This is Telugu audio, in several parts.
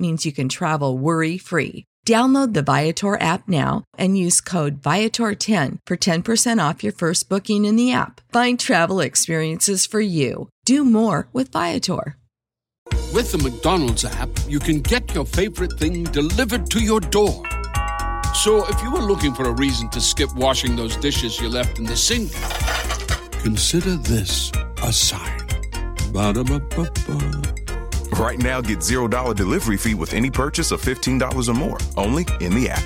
means you can travel worry free. Download the Viator app now and use code Viator10 for 10% off your first booking in the app. Find travel experiences for you. Do more with Viator. With the McDonald's app, you can get your favorite thing delivered to your door. So if you were looking for a reason to skip washing those dishes you left in the sink, consider this a sign. Ba-da-ba-ba-ba. Right now, get $0 delivery fee with any purchase of $15 or more, only in the app.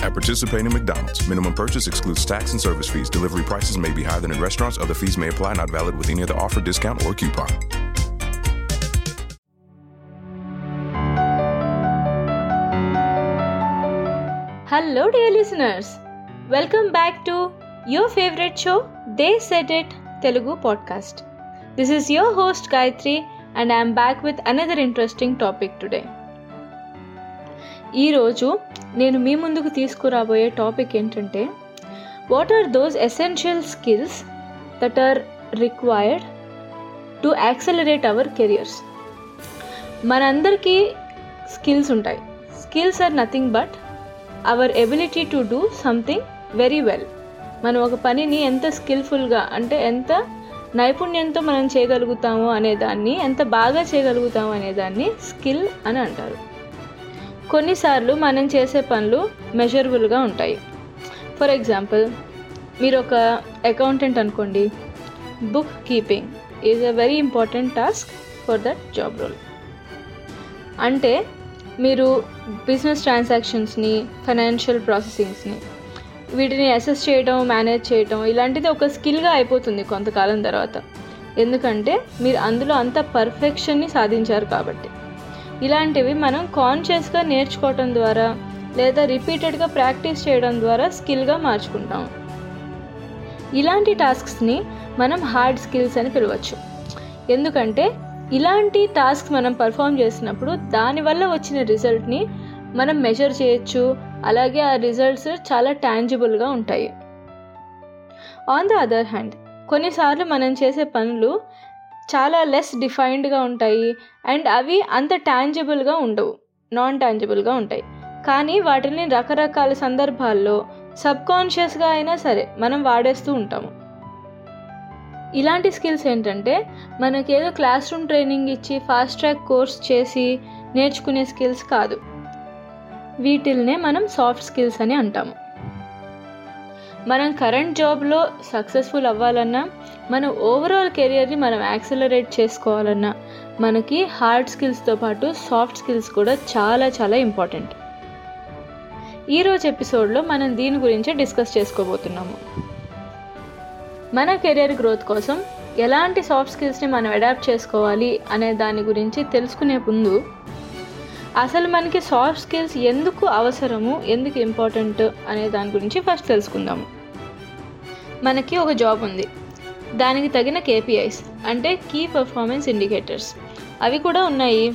At participating McDonald's, minimum purchase excludes tax and service fees. Delivery prices may be higher than in restaurants. Other fees may apply, not valid with any other offer, discount, or coupon. Hello, dear listeners. Welcome back to your favorite show, They Said It Telugu podcast. This is your host Gayatri, and I'm back with another interesting topic today ఈరోజు నేను మీ ముందుకు తీసుకురాబోయే టాపిక్ ఏంటంటే what are those essential skills that are required to accelerate our careers మనందరికీ స్కిల్స్ ఉంటాయి. Skills are nothing but our ability to do something very well మనం ఒక పనిని ఎంత స్కిల్ఫుల్గా అంటే ఎంత నైపుణ్యంతో మనం చేయగలుగుతాము అనేదాన్ని ఎంత బాగా చేయగలుగుతాము అనేదాన్ని స్కిల్ అని అంటారు. కొన్నిసార్లు మనం చేసే పనులు మెజరబుల్గా ఉంటాయి. ఫర్ ఎగ్జాంపుల్ మీరు ఒక అకౌంటెంట్ అనుకోండి. Book keeping is a very important task for that job role. అంటే మీరు బిజినెస్ ట్రాన్సాక్షన్స్ని ఫైనాన్షియల్ ప్రాసెసింగ్స్ని వీటిని అసెస్ చేయడం మేనేజ్ చేయడం ఇలాంటిది ఒక స్కిల్గా అయిపోతుంది కొంతకాలం తర్వాత. ఎందుకంటే మీరు అందులో అంత పర్ఫెక్షన్ని సాధించారు కాబట్టి. ఇలాంటివి మనం కాన్షియస్గా నేర్చుకోవటం ద్వారా లేదా రిపీటెడ్గా ప్రాక్టీస్ చేయడం ద్వారా స్కిల్గా మార్చుకుంటాం. ఇలాంటి టాస్క్స్ని మనం హార్డ్ స్కిల్స్ అని పిలవచ్చు. ఎందుకంటే ఇలాంటి టాస్క్ మనం పర్ఫామ్ చేసినప్పుడు దానివల్ల వచ్చిన రిజల్ట్ని మనం మెజర్ చేయొచ్చు. అలాగే ఆ రిజల్ట్స్ చాలా ట్యాంజిబుల్గా ఉంటాయి. ఆన్ ద అదర్ హ్యాండ్ కొన్నిసార్లు మనం చేసే పనులు చాలా లెస్ డిఫైన్డ్గా ఉంటాయి. అండ్ అవి అంత ట్యాంజిబుల్గా ఉండవు. నాన్ ట్యాంజిబుల్గా ఉంటాయి. కానీ వాటిని రకరకాల సందర్భాల్లో సబ్కాన్షియస్గా అయినా సరే మనం వాడేస్తూ ఉంటాము. ఇలాంటి స్కిల్స్ ఏంటంటే మనకేదో క్లాస్ రూమ్ ట్రైనింగ్ ఇచ్చి ఫాస్ట్ ట్రాక్ కోర్స్ చేసి నేర్చుకునే స్కిల్స్ కాదు. వీటిల్నే మనం సాఫ్ట్ స్కిల్స్ అని అంటాము. మనం కరెంట్ జాబ్లో సక్సెస్ఫుల్ అవ్వాలన్నా మన ఓవరాల్ కెరియర్ని మనం యాక్సలరేట్ చేసుకోవాలన్నా మనకి హార్డ్ స్కిల్స్తో పాటు సాఫ్ట్ స్కిల్స్ కూడా చాలా చాలా ఇంపార్టెంట్. ఈరోజు ఎపిసోడ్లో మనం దీని గురించి డిస్కస్ చేసుకోబోతున్నాము. మన కెరియర్ గ్రోత్ కోసం ఎలాంటి సాఫ్ట్ స్కిల్స్ని మనం అడాప్ట్ చేసుకోవాలి అనే దాని గురించి తెలుసుకునే ముందు అసలు మనకి సాఫ్ట్ స్కిల్స్ ఎందుకు అవసరము ఎందుకు ఇంపార్టెంట్ అనే దాని గురించి ఫస్ట్ తెలుసుకుందాము. మనకి ఒక జాబ్ ఉంది. దానికి తగిన కేపీఐస్ అంటే కీ పర్ఫార్మెన్స్ ఇండికేటర్స్ అవి కూడా ఉన్నాయి.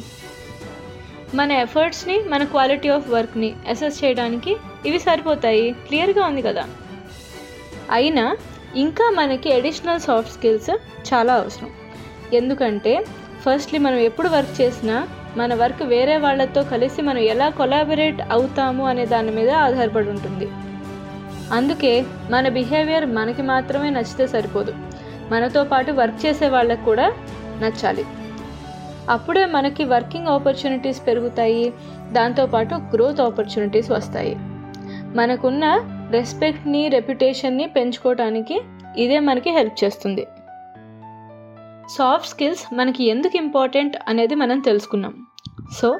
మన ఎఫర్ట్స్ని మన క్వాలిటీ ఆఫ్ వర్క్ని అసెస్ చేయడానికి ఇవి సరిపోతాయి. క్లియర్గా ఉంది కదా? అయినా ఇంకా మనకి అడిషనల్ సాఫ్ట్ స్కిల్స్ చాలా అవసరం. ఎందుకంటే ఫస్ట్లీ మనం ఎప్పుడు వర్క్ చేసినా మన వర్క్ వేరే వాళ్ళతో కలిసి మనం ఎలా కొలాబరేట్ అవుతాము అనే దాని మీద ఆధారపడి ఉంటుంది. అందుకే మన బిహేవియర్ మనకి మాత్రమే నచ్చితే సరిపోదు. మనతో పాటు వర్క్ చేసే వాళ్ళకు కూడా నచ్చాలి. అప్పుడే మనకి వర్కింగ్ ఆపర్చునిటీస్ పెరుగుతాయి. దాంతోపాటు గ్రోత్ ఆపర్చునిటీస్ వస్తాయి. మనకున్న రెస్పెక్ట్ని రెప్యుటేషన్ని పెంచుకోవటానికి ఇదే మనకి హెల్ప్ చేస్తుంది. సాఫ్ట్ స్కిల్స్ మనకి ఎందుకు ఇంపార్టెంట్ అనేది మనం తెలుసుకున్నాం. So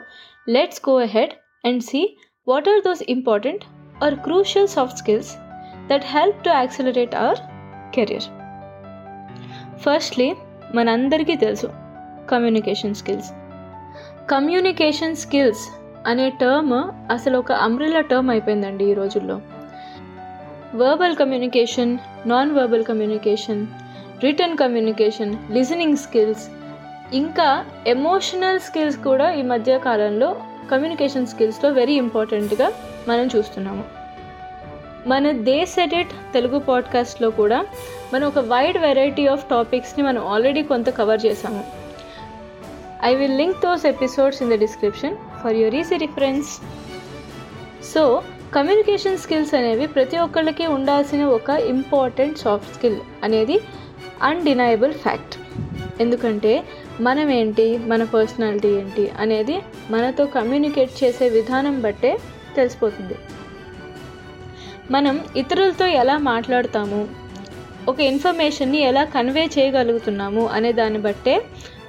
let's go ahead and see what are those important or crucial soft skills that help to accelerate our career firstly మనందరికీ తెలుసు కమ్యూనికేషన్ స్కిల్స్. కమ్యూనికేషన్ స్కిల్స్ అనే టర్మ్ అసలు ఒక అంబ్రిల్లా టర్మ్ అయిపోయిందండి ఈ రోజుల్లో. Verbal communication non verbal communication written communication listening skills ఇంకా ఎమోషనల్ స్కిల్స్ కూడా ఈ మధ్య కాలంలో కమ్యూనికేషన్ స్కిల్స్లో వెరీ ఇంపార్టెంట్గా మనం చూస్తున్నాము. మన దే సెడెట్ తెలుగు పాడ్కాస్ట్లో కూడా మనం ఒక వైడ్ వెరైటీ ఆఫ్ టాపిక్స్ని మనం ఆల్రెడీ కొంత కవర్ చేసాము I will link those episodes in the description for your easy reference so communication skills అనేవి ప్రతి ఒక్కళ్ళకి ఉండాల్సిన ఒక ఇంపార్టెంట్ సాఫ్ట్ స్కిల్ అనేది అన్డినయబుల్ ఫ్యాక్ట్ ఎందుకంటే మనం ఏంటి మన పర్సనాలిటీ ఏంటి అనేది మనతో కమ్యూనికేట్ చేసే విధానం బట్టే తెలిసిపోతుంది. మనం ఇతరులతో ఎలా మాట్లాడతాము ఒక ఇన్ఫర్మేషన్ని ఎలా కన్వే చేయగలుగుతున్నాము అనే దాన్ని బట్టే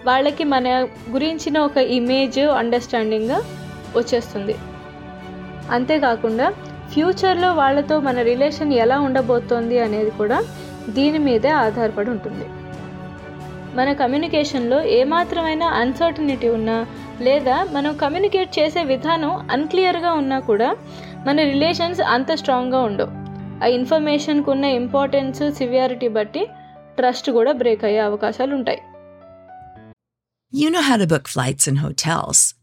వాళ్ళకి మన గురించిన ఒక ఇమేజ్ అండర్స్టాండింగ్ వచ్చేస్తుంది. అంతేకాకుండా ఫ్యూచర్లో వాళ్ళతో మన రిలేషన్ ఎలా ఉండబోతోంది అనేది కూడా దీని మీదే ఆధారపడి ఉంటుంది. మన కమ్యూనికేషన్లో ఏమాత్రమైనా అన్సర్టనిటీ ఉన్నా లేదా మనం కమ్యూనికేట్ చేసే విధానం అన్క్లియర్గా ఉన్నా కూడా మన రిలేషన్స్ అంత స్ట్రాంగ్గా ఉండవు. ఆ ఇన్ఫర్మేషన్కు ఉన్న ఇంపార్టెన్స్ సివియారిటీ బట్టి ట్రస్ట్ కూడా బ్రేక్ అయ్యే అవకాశాలు ఉంటాయి You know how to book flights and hotels.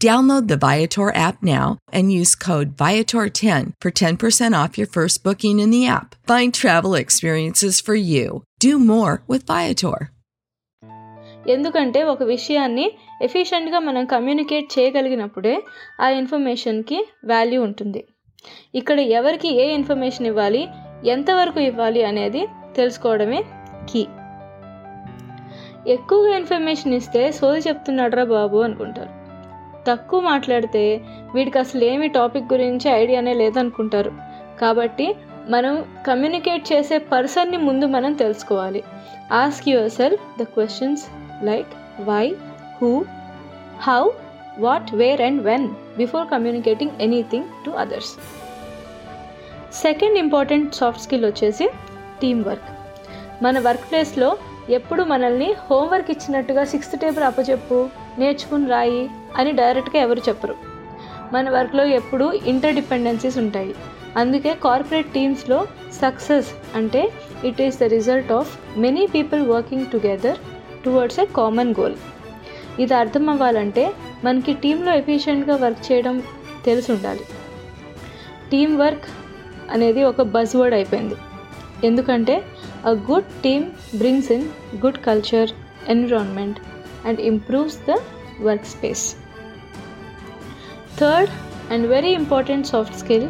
Download the Viator app now and use code Viator10 for 10% off your first booking in the app. Find travel experiences for you. Do more with Viator. ఎందుకంటే ఒక విషయాన్ని ఎఫిషియెంట్గా మనం కమ్యూనికేట్ చేయగలిగినప్పుడే ఆ ఇన్ఫర్మేషన్కి వాల్యూ ఉంటుంది ఇక్కడ ఎవరికి ఏ ఇన్ఫర్మేషన్ ఇవ్వాలి ఎంతవరకు ఇవ్వాలి అనేది తెలుసుకోవడమే కీ ఎక్కువగా ఇన్ఫర్మేషన్ ఇస్తే సోది చెప్తున్నాడ్రా బాబు అనుకుంటారు తక్కువ మాట్లాడితే వీడికి అసలు ఏమి టాపిక్ గురించి ఐడియానే లేదనుకుంటారు. కాబట్టి మనం కమ్యూనికేట్ చేసే పర్సన్ని ముందు మనం తెలుసుకోవాలి. Ask yourself the questions like why who how what where and when before communicating anything to others second important soft skill వచ్చేసి టీమ్ వర్క్ మన వర్క్ ప్లేస్లో ఎప్పుడు మనల్ని హోంవర్క్ ఇచ్చినట్టుగా సిక్స్త్ టేబుల్ అప్పచెప్పు. నేర్చుకుని రాయి అని డైరెక్ట్గా ఎవరు చెప్పరు. మన వర్క్లో ఎప్పుడూ ఇంటర్ డిపెండెన్సీస్ ఉంటాయి. అందుకే కార్పొరేట్ టీమ్స్లో సక్సెస్ అంటే it is the result of many people working together towards a common goal. ఇది అర్థం అవ్వాలంటే మనకి టీంలో ఎఫిషియెంట్గా వర్క్ చేయడం తెలిసి ఉండాలి టీం వర్క్ అనేది ఒక బజ్ వర్డ్ అయిపోయింది. ఎందుకంటే a good team brings in good culture environment and improves the work space third and very important soft skill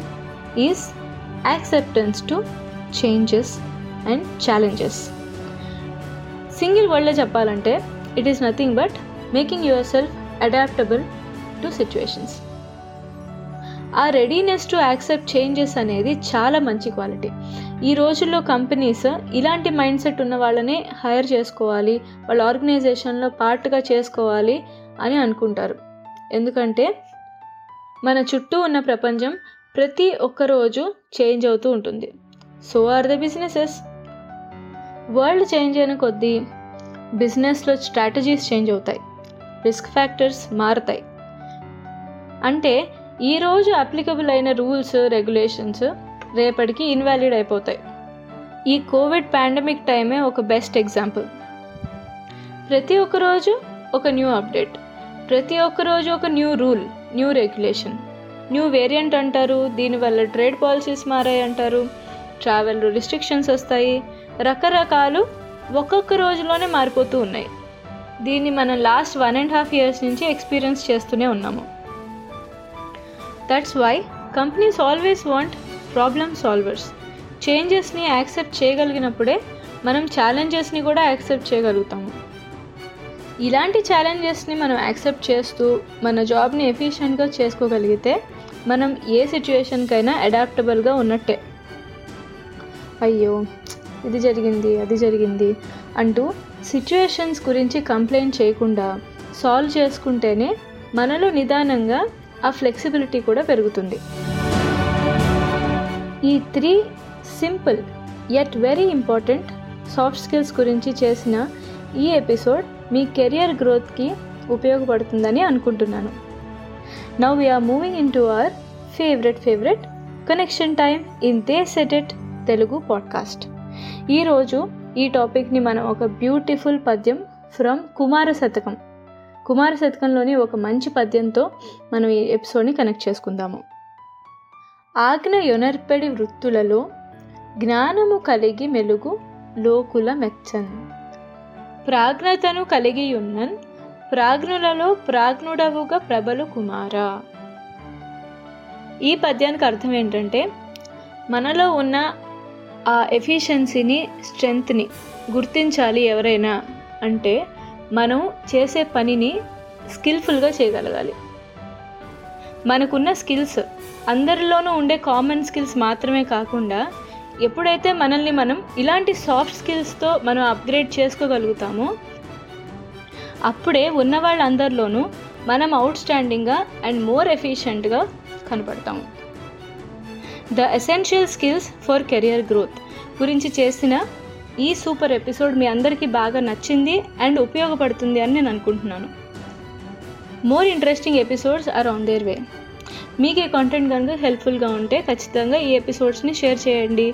is acceptance to changes and challenges single వర్డ్లో చెప్పాలంటే it is nothing but making yourself adaptable to situations ఆ రెడీనెస్ టు యాక్సెప్ట్ చేంజెస్ అనేది చాలా మంచి క్వాలిటీ ఈ రోజుల్లో కంపెనీస్ ఇలాంటి మైండ్ సెట్ ఉన్న వాళ్ళనే హైర్ చేసుకోవాలి వాళ్ళ ఆర్గనైజేషన్లో పార్ట్గా చేసుకోవాలి అని అనుకుంటారు. ఎందుకంటే మన చుట్టూ ఉన్న ప్రపంచం ప్రతి ఒక్క రోజు చేంజ్ అవుతూ ఉంటుంది. So are the businesses world change అయిన కొద్దీ బిజినెస్లో స్ట్రాటజీస్ చేంజ్ అవుతాయి. రిస్క్ ఫ్యాక్టర్స్ మారుతాయి. అంటే ఈరోజు అప్లికబుల్ అయిన రూల్స్ రెగ్యులేషన్స్ రేపటికి ఇన్వాలిడ్ అయిపోతాయి. ఈ కోవిడ్ పాండమిక్ టైమే ఒక బెస్ట్ ఎగ్జాంపుల్ ప్రతి ఒక్క రోజు ఒక న్యూ అప్డేట్ ప్రతి ఒక్క రోజు ఒక new rule new regulation new variant అంటారు దీనివల్ల ట్రేడ్ పాలసీస్ మారాయి అంటారు ట్రావెల్ రిస్ట్రిక్షన్స్ వస్తాయి రకరకాలు ఒక్కొక్క రోజులోనే మారిపోతూ ఉన్నాయి. దీన్ని మనం last one and half years నుంచి ఎక్స్పీరియన్స్ చేస్తూనే ఉన్నాము. That's why companies always want problem solvers చేంజెస్ని accept చేయగలిగినప్పుడే మనం ఛాలెంజెస్ని కూడా యాక్సెప్ట్ చేయగలుగుతాము ఇలాంటి ఛాలెంజెస్ని మనం యాక్సెప్ట్ చేస్తూ మన జాబ్ని ఎఫిషియెంట్గా చేసుకోగలిగితే మనం ఏ సిచ్యువేషన్కైనా అడాప్టబుల్గా ఉన్నట్టే. అయ్యో ఇది జరిగింది అది జరిగింది అంటూ సిచ్యువేషన్స్ గురించి కంప్లైంట్ చేయకుండా సాల్వ్ చేసుకుంటేనే మనలో నిదానంగా ఆ ఫ్లెక్సిబిలిటీ కూడా పెరుగుతుంది. ఈ three simple yet very important soft skills గురించి చేసిన ఈ ఎపిసోడ్ మీ కెరియర్ గ్రోత్కి ఉపయోగపడుతుందని అనుకుంటున్నాను. Now we're moving into our favourite favourite connection time in the సెటెట్ Telugu podcast ఈరోజు ఈ టాపిక్ని మనం ఒక బ్యూటిఫుల్ పద్యం ఫ్రమ్ కుమార శతకం కుమార శతకంలోని ఒక మంచి పద్యంతో మనం ఈ ఎపిసోడ్ని కనెక్ట్ చేసుకుందాము. ఆజ్ఞ యొనర్పెడి వృత్తులలో జ్ఞానము కలిగి మెలుగు లోకుల మెచ్చన్. ప్రాజ్ఞతను కలిగి ఉన్నన్ ప్రాజ్ఞులలో ప్రాజ్ఞుడవుగా ప్రబలు కుమార. ఈ పద్యానికి అర్థం ఏంటంటే మనలో ఉన్న ఆ ఎఫిషియన్సీని స్ట్రెంగ్త్ని గుర్తించాలి ఎవరైనా అంటే మనం చేసే పనిని స్కిల్ఫుల్గా చేయగలగాలి. మనకున్న స్కిల్స్ అందరిలోనూ ఉండే కామన్ స్కిల్స్ మాత్రమే కాకుండా ఎప్పుడైతే మనల్ని మనం ఇలాంటి సాఫ్ట్ స్కిల్స్తో మనం అప్గ్రేడ్ చేసుకోగలుగుతామో అప్పుడే ఉన్న వాళ్ళందరిలోనూ మనం అవుట్ స్టాండింగ్గా అండ్ మోర్ ఎఫిషియెంట్గా కనపడతాము the essential skills for career growth గురించి చేసిన ఈ సూపర్ ఎపిసోడ్ మీ అందరికీ బాగా నచ్చింది అండ్ ఉపయోగపడుతుంది అని నేను అనుకుంటున్నాను. More interesting episodes are on their way మీకు ఈ కంటెంట్ కనుక హెల్ప్ఫుల్గా ఉంటే ఖచ్చితంగా ఈ ఎపిసోడ్స్ని షేర్ చేయండి.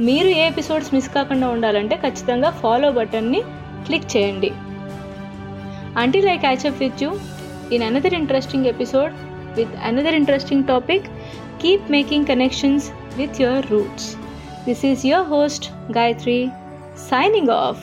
మీరు ఏ ఎపిసోడ్స్ మిస్ కాకుండా ఉండాలంటే ఖచ్చితంగా ఫాలో బటన్ని క్లిక్ చేయండి. Until I catch up with you in another interesting episode with another interesting topic keep making connections with your roots this is your host Gayatri signing off